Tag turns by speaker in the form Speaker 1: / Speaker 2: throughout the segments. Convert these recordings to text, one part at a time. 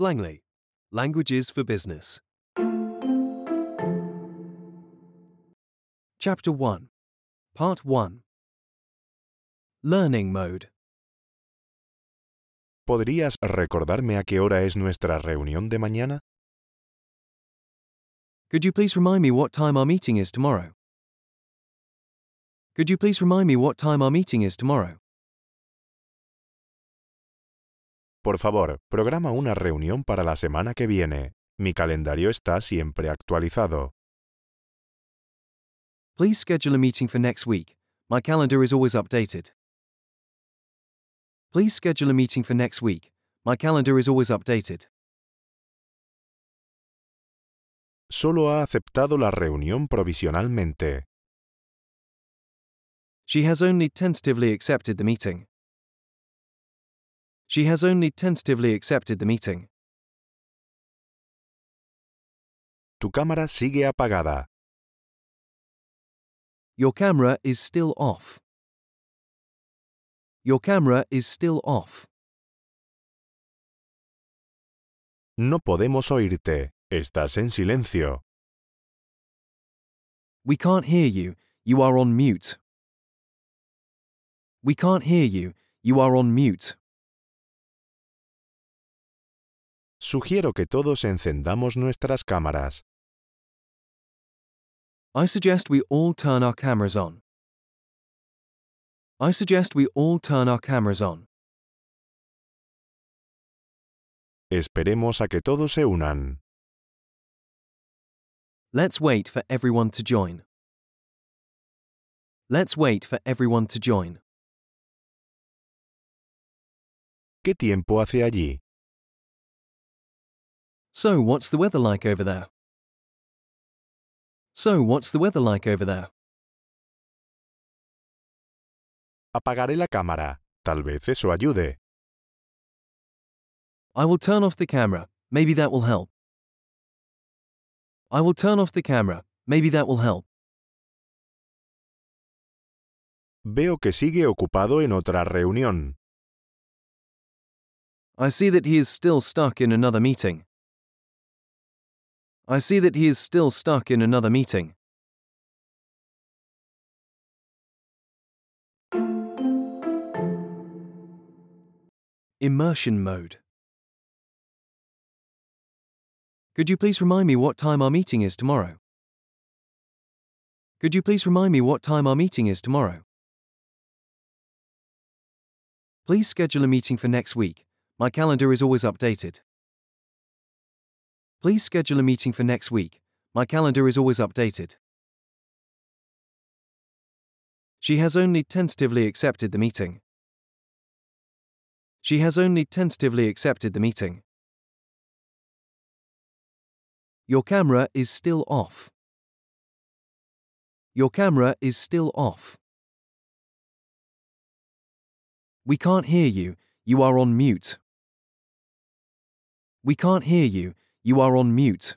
Speaker 1: Langley. Languages for Business. Chapter 1. Part 1. Learning Mode.
Speaker 2: ¿Podrías recordarme a qué hora es nuestra reunión de mañana?
Speaker 1: Could you please remind me what time our meeting is tomorrow? Could you please remind me what time our meeting is tomorrow?
Speaker 2: Por favor, programa una reunión para la semana que viene. Mi calendario está siempre actualizado.
Speaker 1: Please schedule a meeting for next week. My calendar is always updated. Please schedule a meeting for next week. My calendar is always updated.
Speaker 2: Solo ha aceptado la reunión provisionalmente.
Speaker 1: She has only tentatively accepted the meeting. She has only tentatively accepted the meeting.
Speaker 2: Tu cámara sigue apagada.
Speaker 1: Your camera is still off. Your camera is still off.
Speaker 2: No podemos oírte. Estás en silencio.
Speaker 1: We can't hear you. You are on mute. We can't hear you. You are on mute.
Speaker 2: Sugiero que todos encendamos nuestras cámaras.
Speaker 1: I suggest we all turn our cameras on. I suggest we all turn our cameras on.
Speaker 2: Esperemos a que todos se unan.
Speaker 1: Let's wait for everyone to join. Let's wait for everyone to join.
Speaker 2: ¿Qué tiempo hace allí?
Speaker 1: So, what's the weather like over there? So, what's the weather like over there?
Speaker 2: Apagaré la cámara. Tal vez eso ayude.
Speaker 1: I will turn off the camera. Maybe that will help. I will turn off the camera. Maybe that will help.
Speaker 2: Veo que sigue ocupado en otra reunión.
Speaker 1: I see that he is still stuck in another meeting. I see that he is still stuck in another meeting. Immersion mode. Could you please remind me what time our meeting is tomorrow? Could you please remind me what time our meeting is tomorrow? Please schedule a meeting for next week. My calendar is always updated. Please schedule a meeting for next week. My calendar is always updated. She has only tentatively accepted the meeting. She has only tentatively accepted the meeting. Your camera is still off. Your camera is still off. We can't hear you. You are on mute. We can't hear you. You are on mute.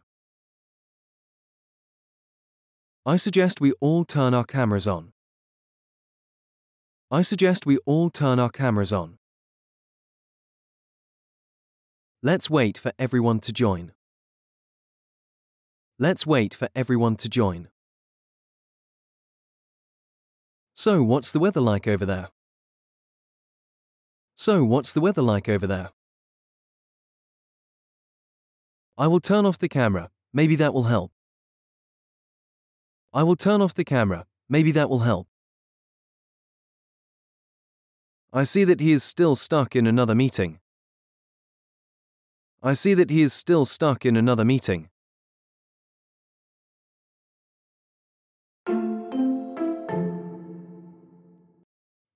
Speaker 1: I suggest we all turn our cameras on. I suggest we all turn our cameras on. Let's wait for everyone to join. Let's wait for everyone to join. So, what's the weather like over there? So, what's the weather like over there? I will turn off the camera. Maybe that will help. I will turn off the camera. Maybe that will help. I see that he is still stuck in another meeting. I see that he is still stuck in another meeting.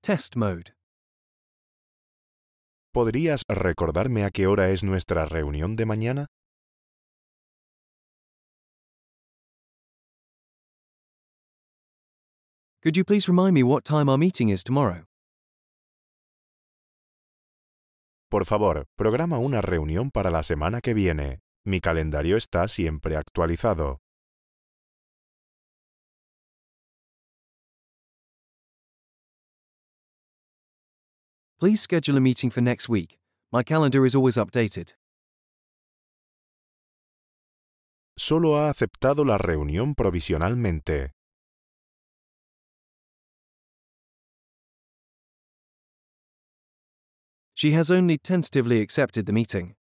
Speaker 1: Test mode.
Speaker 2: ¿Podrías recordarme a qué hora es nuestra reunión de mañana?
Speaker 1: Could you please remind me what time our meeting is tomorrow?
Speaker 2: Por favor, programa una reunión para la semana que viene. Mi calendario está siempre actualizado.
Speaker 1: Please schedule a meeting for next week. My calendar is always updated.
Speaker 2: Solo ha aceptado la reunión provisionalmente.
Speaker 1: She has only tentatively accepted the meeting.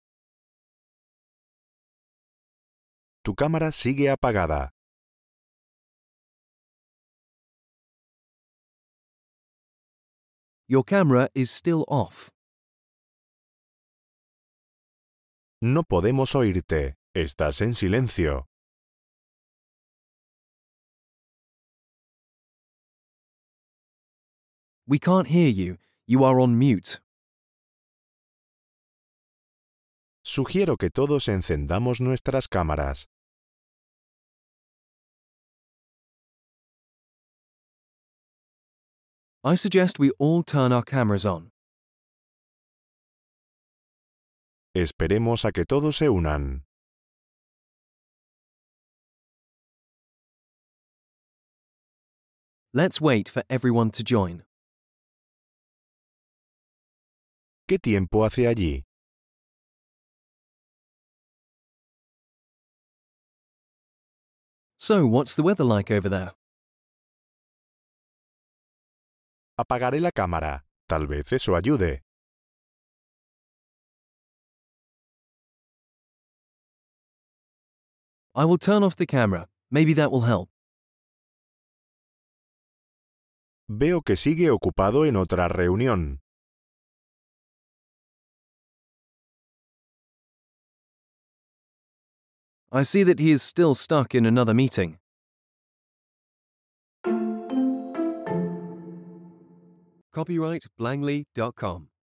Speaker 2: Tu cámara sigue apagada.
Speaker 1: Your camera is still off.
Speaker 2: No podemos oírte. Estás en silencio.
Speaker 1: We can't hear you. You are on mute.
Speaker 2: Sugiero que todos encendamos nuestras cámaras.
Speaker 1: I suggest we all turn our cameras on.
Speaker 2: Esperemos a que todos se unan.
Speaker 1: Let's wait for everyone to join.
Speaker 2: ¿Qué tiempo hace allí?
Speaker 1: So, what's the weather like over there?
Speaker 2: Apagaré la cámara. Tal vez eso ayude.
Speaker 1: I will turn off the camera. Maybe that will help.
Speaker 2: Veo que sigue ocupado en otra reunión.
Speaker 1: I see that he is still stuck in another meeting. Copyright Blangley.com.